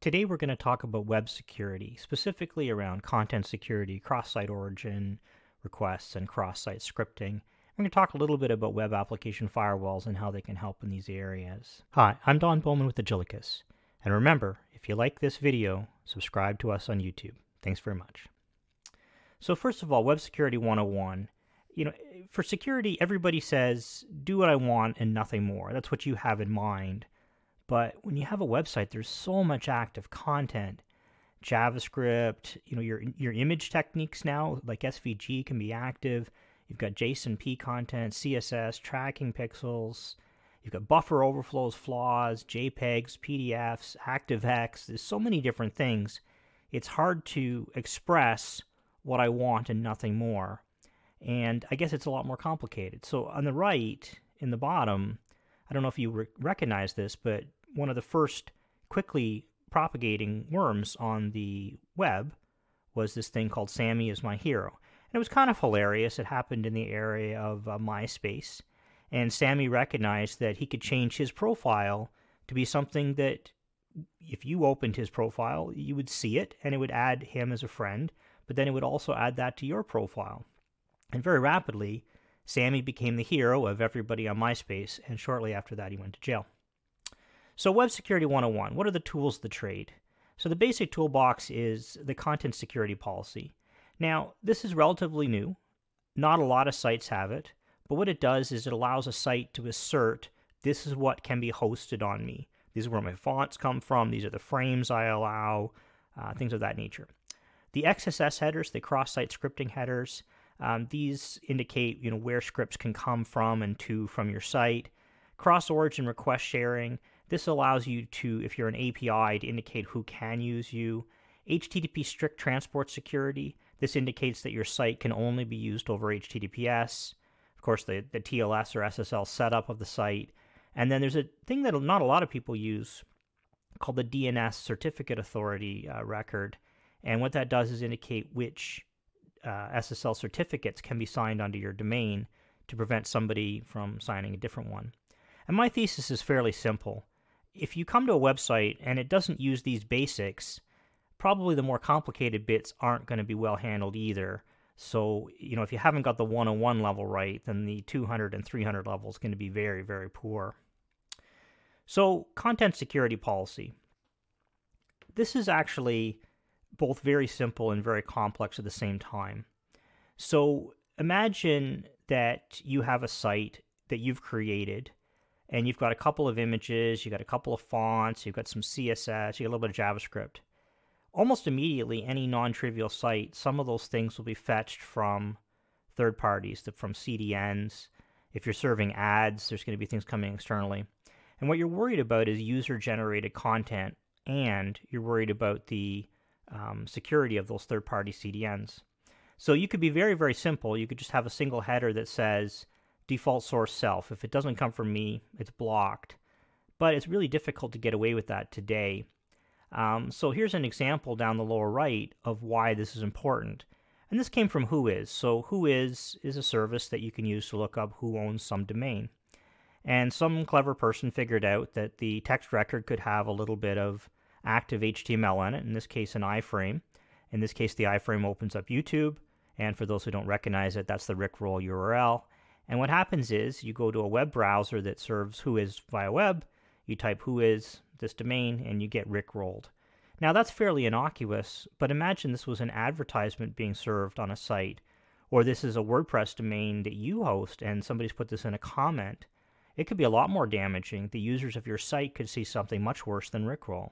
Today we're going to talk about web security, specifically around content security, cross-site origin requests, and cross-site scripting. We're going to talk a little bit about web application firewalls and how they can help in these areas. Hi, I'm Don Bowman with Agilicus. And remember, if you like this video, subscribe to us on YouTube. Thanks very much. So first of all, Web Security 101. You know, for security, everybody says, do what I want and nothing more. That's what you have in mind. But when you have a website, there's so much active content. JavaScript, you know, your your image techniques now, like SVG can be active. You've got JSON-P content, CSS, tracking pixels. You've got buffer overflows, flaws, JPEGs, PDFs, ActiveX. There's so many different things. It's hard to express what I want and nothing more. And I guess it's a lot more complicated. So on the right, in the bottom, I don't know if you re- recognize this, but one of the first quickly propagating worms on the web was this thing called Sammy is my hero. And it was kind of hilarious. It happened in the area of uh, MySpace. And Sammy recognized that he could change his profile to be something that if you opened his profile, you would see it and it would add him as a friend, but then it would also add that to your profile. And very rapidly, Sammy became the hero of everybody on MySpace, and shortly after that, he went to jail. So, Web Security 101 what are the tools of the trade? So, the basic toolbox is the content security policy. Now, this is relatively new. Not a lot of sites have it, but what it does is it allows a site to assert this is what can be hosted on me. These are where my fonts come from, these are the frames I allow, uh, things of that nature. The XSS headers, the cross site scripting headers, um, these indicate you know where scripts can come from and to from your site. Cross origin request sharing, this allows you to, if you're an API, to indicate who can use you. HTTP strict transport security. This indicates that your site can only be used over HTTPS. Of course, the, the TLS or SSL setup of the site. And then there's a thing that not a lot of people use called the DNS Certificate Authority uh, record. And what that does is indicate which uh, SSL certificates can be signed onto your domain to prevent somebody from signing a different one. And my thesis is fairly simple if you come to a website and it doesn't use these basics, probably the more complicated bits aren't going to be well handled either. So, you know, if you haven't got the 101 level right, then the 200 and 300 level is going to be very, very poor. So, content security policy. This is actually both very simple and very complex at the same time. So, imagine that you have a site that you've created and you've got a couple of images, you've got a couple of fonts, you've got some CSS, you got a little bit of JavaScript. Almost immediately, any non trivial site, some of those things will be fetched from third parties, from CDNs. If you're serving ads, there's going to be things coming externally. And what you're worried about is user generated content, and you're worried about the um, security of those third party CDNs. So you could be very, very simple. You could just have a single header that says, default source self. If it doesn't come from me, it's blocked. But it's really difficult to get away with that today. Um, so here's an example down the lower right of why this is important. And this came from Whois. So Whois is a service that you can use to look up who owns some domain. And some clever person figured out that the text record could have a little bit of active HTML in it, in this case an iframe. In this case, the iframe opens up YouTube. And for those who don't recognize it, that's the Rickroll URL. And what happens is you go to a web browser that serves Whois via web, you type Whois this domain, and you get Rickrolled. Now that's fairly innocuous, but imagine this was an advertisement being served on a site, or this is a WordPress domain that you host and somebody's put this in a comment. It could be a lot more damaging. The users of your site could see something much worse than Rickroll.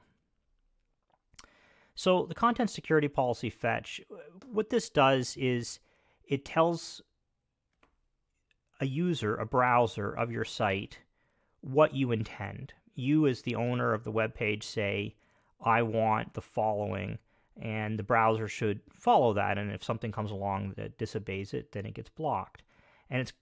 So the content security policy fetch, what this does is it tells a user, a browser of your site, what you intend. You, as the owner of the web page, say, I want the following, and the browser should follow that. And if something comes along that disobeys it, then it gets blocked. And it's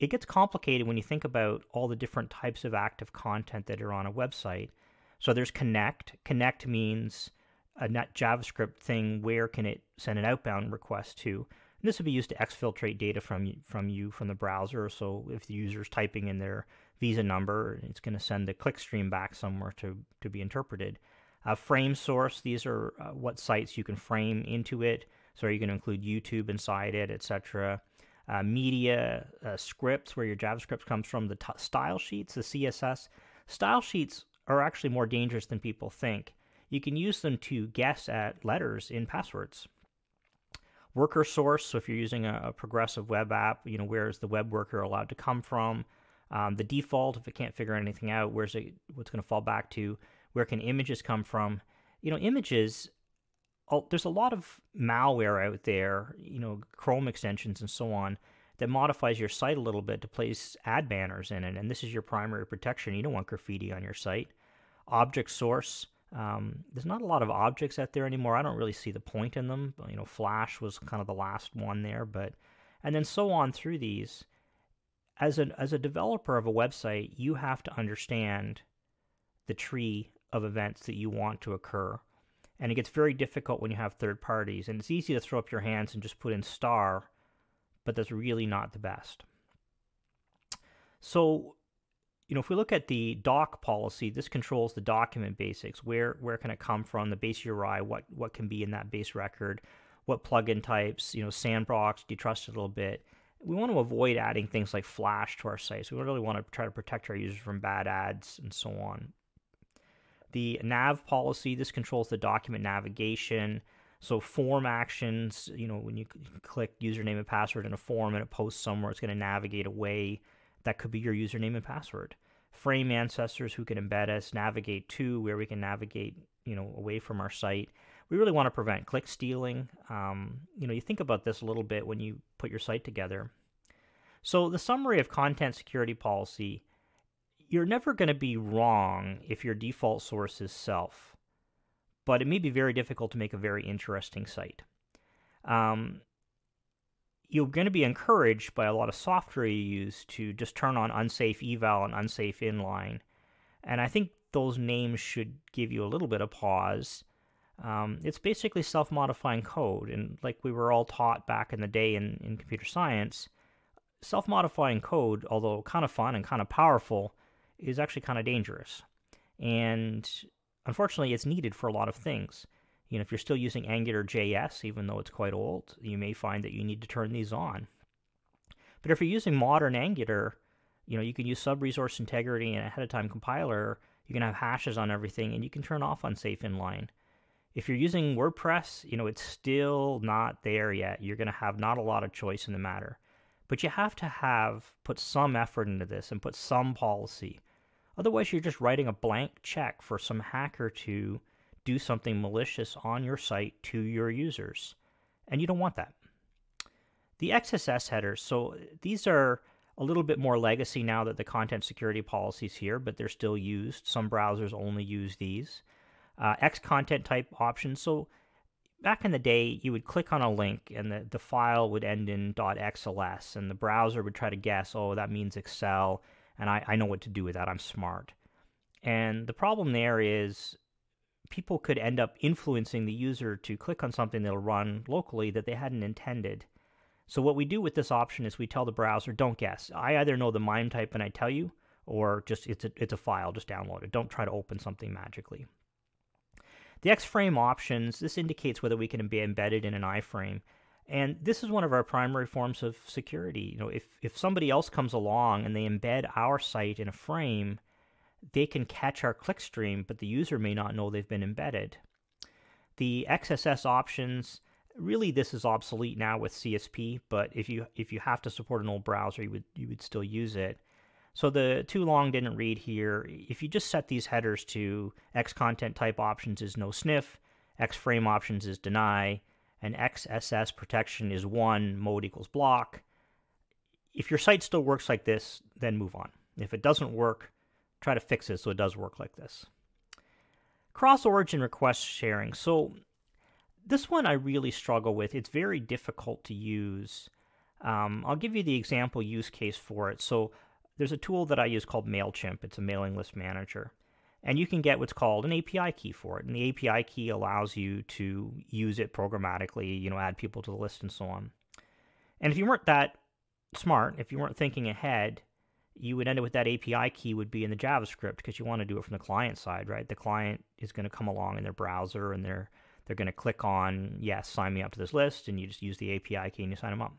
it gets complicated when you think about all the different types of active content that are on a website. So there's connect. Connect means a net JavaScript thing. Where can it send an outbound request to? And this would be used to exfiltrate data from from you from the browser. So if the user is typing in their Visa number, it's going to send the clickstream back somewhere to to be interpreted. Frame source, these are uh, what sites you can frame into it. So you to include YouTube inside it, etc.? Uh, media uh, scripts, where your JavaScript comes from, the t- style sheets, the CSS. Style sheets are actually more dangerous than people think. You can use them to guess at letters in passwords. Worker source, so if you're using a, a progressive web app, you know, where is the web worker allowed to come from? Um, the default, if it can't figure anything out, where's it, what's going to fall back to? Where can images come from? You know, images, oh, there's a lot of malware out there, you know, Chrome extensions and so on, that modifies your site a little bit to place ad banners in it. And this is your primary protection. You don't want graffiti on your site. Object source, um, there's not a lot of objects out there anymore. I don't really see the point in them. You know, Flash was kind of the last one there, but and then so on through these as a as a developer of a website, you have to understand the tree of events that you want to occur. And it gets very difficult when you have third parties. And it's easy to throw up your hands and just put in star, but that's really not the best. So, you know, if we look at the doc policy, this controls the document basics. Where where can it come from? The base URI, what what can be in that base record, what plugin types, you know, sandbox, do you trust it a little bit? we want to avoid adding things like Flash to our sites. We really want to try to protect our users from bad ads and so on. The nav policy, this controls the document navigation. So form actions, you know, when you click username and password in a form and it posts somewhere, it's going to navigate away. That could be your username and password. Frame ancestors who can embed us, navigate to where we can navigate, you know, away from our site we really want to prevent click stealing. Um, you know, you think about this a little bit when you put your site together. So, the summary of content security policy you're never going to be wrong if your default source is self, but it may be very difficult to make a very interesting site. Um, you're going to be encouraged by a lot of software you use to just turn on unsafe eval and unsafe inline. And I think those names should give you a little bit of pause um, it's basically self modifying code. And like we were all taught back in the day in, in computer science, self modifying code, although kind of fun and kind of powerful, is actually kind of dangerous. And unfortunately, it's needed for a lot of things. You know, if you're still using Angular JS, even though it's quite old, you may find that you need to turn these on. But if you're using modern Angular, you know, you can use sub resource integrity and ahead of time compiler. You can have hashes on everything, and you can turn off unsafe inline if you're using WordPress, you know, it's still not there yet. You're going to have not a lot of choice in the matter. But you have to have put some effort into this and put some policy. Otherwise, you're just writing a blank check for some hacker to do something malicious on your site to your users. And you don't want that. The XSS headers, so these are a little bit more legacy now that the content security policies here, but they're still used. Some browsers only use these uh, X content type options. So back in the day, you would click on a link and the, the file would end in .xls, and the browser would try to guess, oh, that means Excel, and I, I know what to do with that. I'm smart. And the problem there is people could end up influencing the user to click on something that'll run locally that they hadn't intended. So what we do with this option is we tell the browser, don't guess. I either know the MIME type and I tell you, or just it's a, it's a file, just download it. Don't try to open something magically. The X-frame options, this indicates whether we can be embedded in an iframe. And this is one of our primary forms of security. You know, if, if somebody else comes along and they embed our site in a frame, they can catch our clickstream, but the user may not know they've been embedded. The XSS options, really this is obsolete now with CSP, but if you if you have to support an old browser, you would you would still use it. So the too long didn't read here. If you just set these headers to X content type options is no sniff, X frame options is deny, and XSS protection is one, mode equals block. If your site still works like this, then move on. If it doesn't work, try to fix it so it does work like this. Cross origin request sharing. So this one I really struggle with. It's very difficult to use. Um, I'll give you the example use case for it. So there's a tool that I use called MailChimp. It's a mailing list manager. And you can get what's called an API key for it. And the API key allows you to use it programmatically, you know, add people to the list and so on. And if you weren't that smart, if you weren't thinking ahead, you would end up with that API key would be in the JavaScript because you want to do it from the client side, right? The client is going to come along in their browser and they're they're going to click on yes, sign me up to this list, and you just use the API key and you sign them up.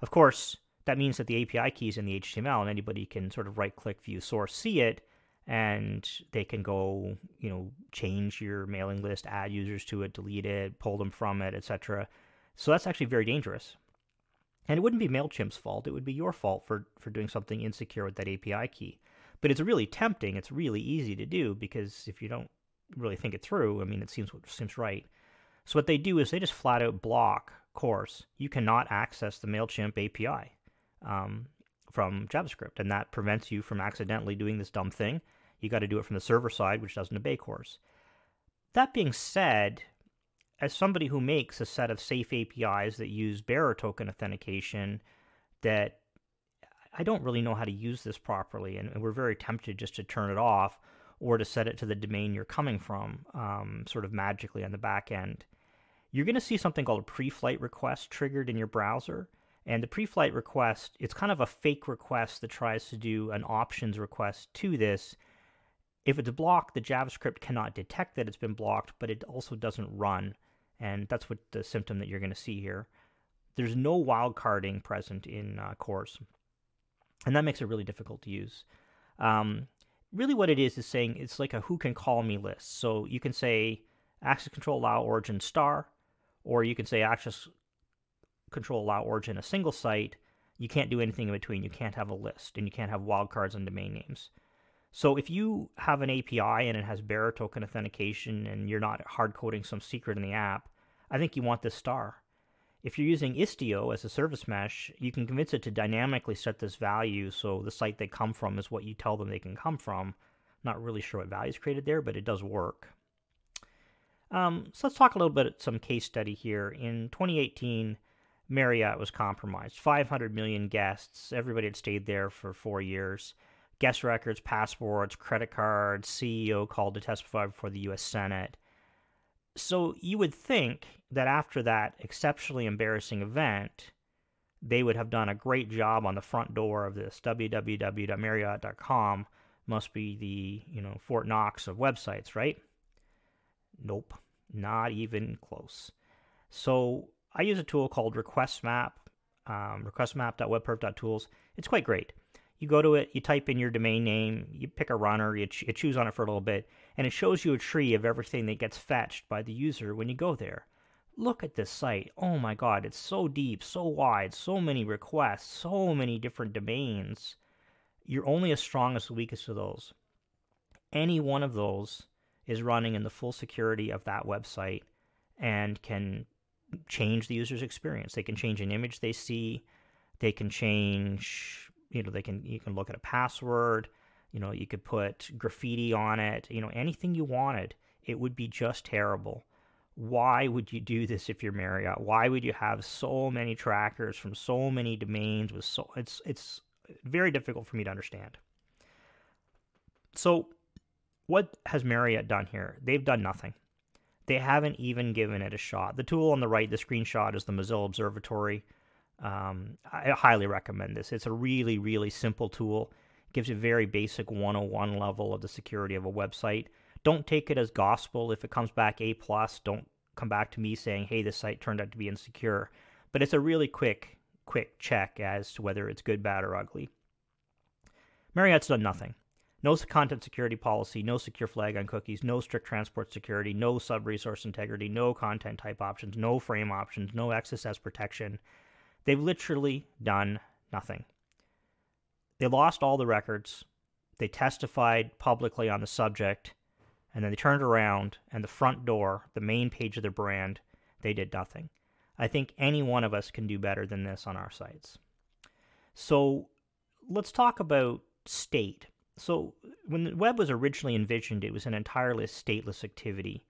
Of course, that means that the API key is in the HTML and anybody can sort of right click, view source, see it, and they can go, you know, change your mailing list, add users to it, delete it, pull them from it, etc. So that's actually very dangerous. And it wouldn't be MailChimp's fault, it would be your fault for, for doing something insecure with that API key. But it's really tempting, it's really easy to do because if you don't really think it through, I mean, it seems, seems right. So what they do is they just flat out block CORS. You cannot access the MailChimp API um, from JavaScript, and that prevents you from accidentally doing this dumb thing. You got to do it from the server side, which doesn't obey CORS. That being said, as somebody who makes a set of safe APIs that use bearer token authentication, that I don't really know how to use this properly, and, we're very tempted just to turn it off or to set it to the domain you're coming from, um, sort of magically on the back end. You're going to see something called a pre-flight request triggered in your browser. And the pre-flight request, it's kind of a fake request that tries to do an options request to this. If it's blocked, the JavaScript cannot detect that it's been blocked, but it also doesn't run. And that's what the symptom that you're going to see here. There's no wildcarding present in uh, CORS, and that makes it really difficult to use. Um, really, what it is is saying it's like a who can call me list. So you can say access control allow origin star, or you can say access control allow origin a single site. You can't do anything in between. You can't have a list, and you can't have wildcards and domain names. So if you have an API and it has bearer token authentication and you're not hard coding some secret in the app, I think you want this star. If you're using Istio as a service mesh, you can convince it to dynamically set this value so the site they come from is what you tell them they can come from. Not really sure what value is created there, but it does work. Um, so let's talk a little bit some case study here. In 2018, Marriott was compromised. 500 million guests. Everybody had stayed there for four years guest records, passports, credit cards, CEO called to testify before the U.S. Senate. So you would think that after that exceptionally embarrassing event, they would have done a great job on the front door of this www.marriott.com must be the you know Fort Knox of websites, right? Nope, not even close. So I use a tool called RequestMap, um, requestmap.webperf.tools. It's quite great you go to it, you type in your domain name, you pick a runner, you, ch- you choose on it for a little bit, and it shows you a tree of everything that gets fetched by the user when you go there. Look at this site. Oh my god, it's so deep, so wide, so many requests, so many different domains. You're only as strong as the weakest of those. Any one of those is running in the full security of that website and can change the user's experience. They can change an image they see, they can change you know they can you can look at a password you know you could put graffiti on it you know anything you wanted it would be just terrible why would you do this if you're Marriott? Why would you have so many trackers from so many domains with so it's it's very difficult for me to understand. So what has Marriott done here? They've done nothing. They haven't even given it a shot. The tool on the right, the screenshot is the Mozilla Observatory. Um, I highly recommend this. It's a really, really simple tool. It gives you a very basic 101 level of the security of a website. Don't take it as gospel. If it comes back A plus, don't come back to me saying, "Hey, this site turned out to be insecure." But it's a really quick, quick check as to whether it's good, bad, or ugly. Marriott's done nothing. No content security policy, no secure flag on cookies, no strict transport security, no sub resource integrity, no content type options, no frame options, no XSS protection. They've literally done nothing. They lost all the records. They testified publicly on the subject, and then they turned around and the front door, the main page of their brand, they did nothing. I think any one of us can do better than this on our sites. So let's talk about state. So when the web was originally envisioned, it was an entirely stateless activity.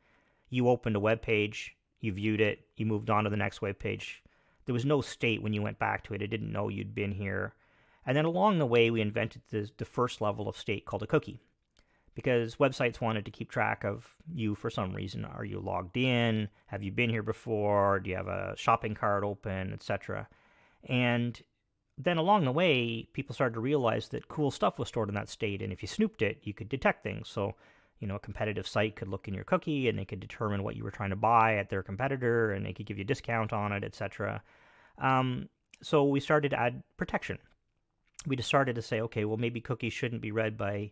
You opened a web page, you viewed it, you moved on to the next web page there was no state when you went back to it. It didn't know you'd been here. And then along the way, we invented the, the first level of state called a cookie because websites wanted to keep track of you for some reason. Are you logged in? Have you been here before? Do you have a shopping cart open, etc.? And then along the way, people started to realize that cool stuff was stored in that state, and if you snooped it, you could detect things. So, you know, a competitive site could look in your cookie and they could determine what you were trying to buy at their competitor, and they could give you a discount on it, etc. Um, so we started to add protection. We just started to say, okay, well, maybe cookies shouldn't be read by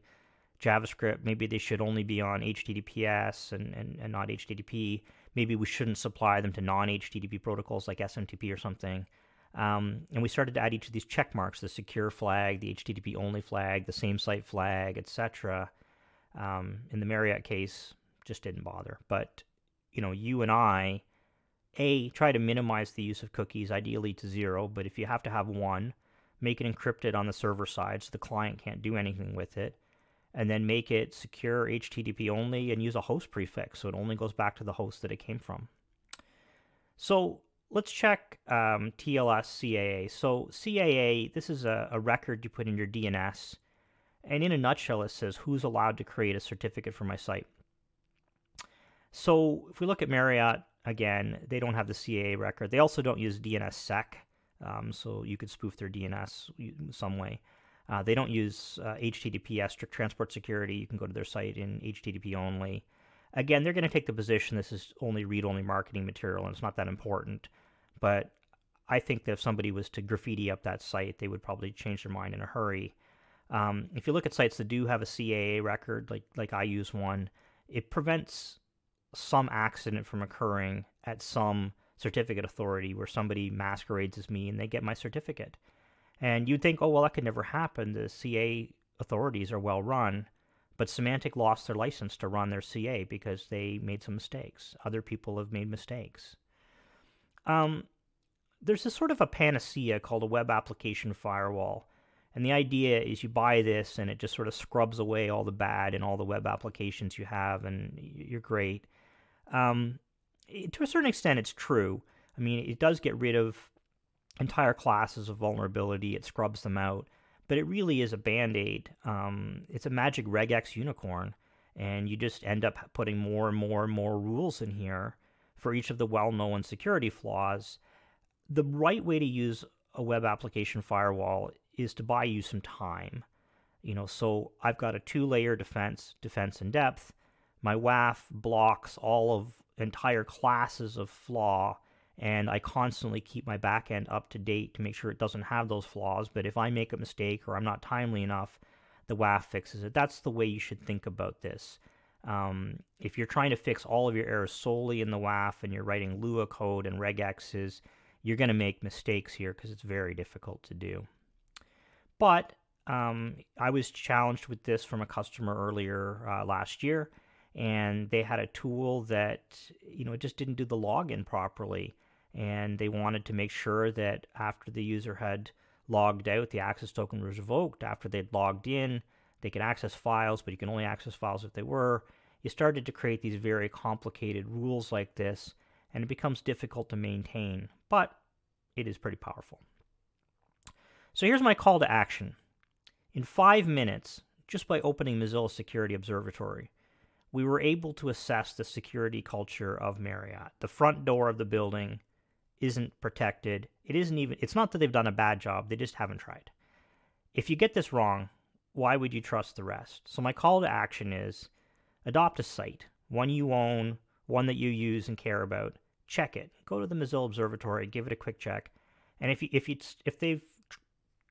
JavaScript. Maybe they should only be on HTTPS and, and, and not HTTP. Maybe we shouldn't supply them to non HTTP protocols like SMTP or something. Um, and we started to add each of these check marks the secure flag, the HTTP only flag, the same site flag, etc. Um, in the Marriott case, just didn't bother. But, you know, you and I, A, try to minimize the use of cookies, ideally to zero, but if you have to have one, make it encrypted on the server side so the client can't do anything with it. And then make it secure HTTP only and use a host prefix so it only goes back to the host that it came from. So let's check um, TLS CAA. So CAA, this is a, a, record you put in your DNS, and in a nutshell, it says who's allowed to create a certificate for my site. So if we look at Marriott again, they don't have the CAA record. They also don't use DNSSEC, um, so you could spoof their DNS some way. Uh, they don't use uh, HTTPS, strict transport security. You can go to their site in HTTP only. Again, they're going to take the position this is only read only marketing material and it's not that important. But I think that if somebody was to graffiti up that site, they would probably change their mind in a hurry. Um, if you look at sites that do have a CAA record, like like I use one, it prevents some accident from occurring at some certificate authority where somebody masquerades as me and they get my certificate. And you'd think, oh well, that could never happen. The CA authorities are well run, but Symantec lost their license to run their CA because they made some mistakes. Other people have made mistakes. Um, there's a sort of a panacea called a web application firewall. And the idea is you buy this and it just sort of scrubs away all the bad and all the web applications you have, and you're great. Um, to a certain extent, it's true. I mean, it does get rid of entire classes of vulnerability, it scrubs them out but it really is a band aid. Um, it's a magic regex unicorn, and you just end up putting more and more and more rules in here for each of the well known security flaws. The right way to use a web application firewall is to buy you some time. You know, so I've got a two layer defense, defense in depth. My WAF blocks all of entire classes of flaw and I constantly keep my backend up to date to make sure it doesn't have those flaws. But if I make a mistake or I'm not timely enough, the WAF fixes it. That's the way you should think about this. Um, if you're trying to fix all of your errors solely in the WAF and you're writing Lua code and regexes, you're going to make mistakes here because it's very difficult to do. But um, I was challenged with this from a customer earlier uh, last year, and they had a tool that you know it just didn't do the login properly and they wanted to make sure that after the user had logged out, the access token was revoked. After they'd logged in, they could access files, but you can only access files if they were. You started to create these very complicated rules like this, and it becomes difficult to maintain, but it is pretty powerful. So here's my call to action. In five minutes, just by opening Mozilla Security Observatory, we were able to assess the security culture of Marriott. The front door of the building isn't protected. It isn't even, it's not that they've done a bad job, they just haven't tried. If you get this wrong, why would you trust the rest? So, my call to action is adopt a site, one you own, one that you use and care about. Check it. Go to the Mozilla Observatory, give it a quick check. And if, you, if, it's, if they've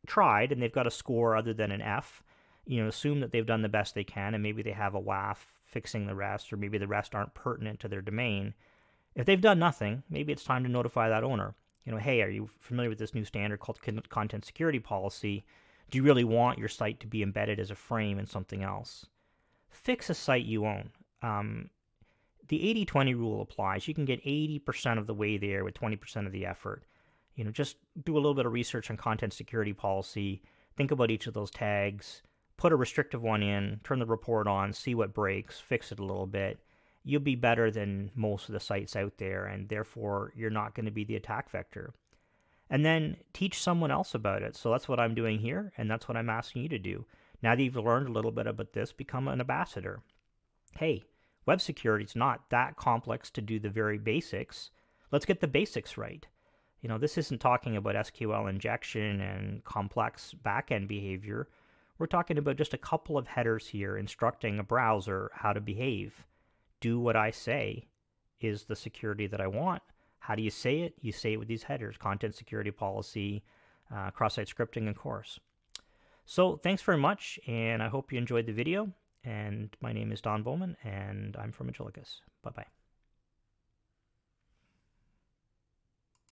tried and they've got a score other than an F, you know, assume that they've done the best they can and maybe they have a WAF fixing the rest, or maybe the rest aren't pertinent to their domain if they've done nothing, maybe it's time to notify that owner. You know, hey, are you familiar with this new standard called content security policy? Do you really want your site to be embedded as a frame in something else? Fix a site you own. Um, the 80 20 rule applies. You can get 80% of the way there with 20% of the effort. You know, just do a little bit of research on content security policy, think about each of those tags, put a restrictive one in, turn the report on, see what breaks, fix it a little bit, you'll be better than most of the sites out there, and therefore you're not going to be the attack vector. And then teach someone else about it. So that's what I'm doing here, and that's what I'm asking you to do. Now that you've learned a little bit about this, become an ambassador. Hey, web security is not that complex to do the very basics. Let's get the basics right. You know, this isn't talking about SQL injection and complex backend behavior. We're talking about just a couple of headers here instructing a browser how to behave. Do what I say is the security that I want. How do you say it? You say it with these headers content security policy, uh, cross site scripting, and CORS. So, thanks very much, and I hope you enjoyed the video. And my name is Don Bowman, and I'm from Agilicus. Bye bye.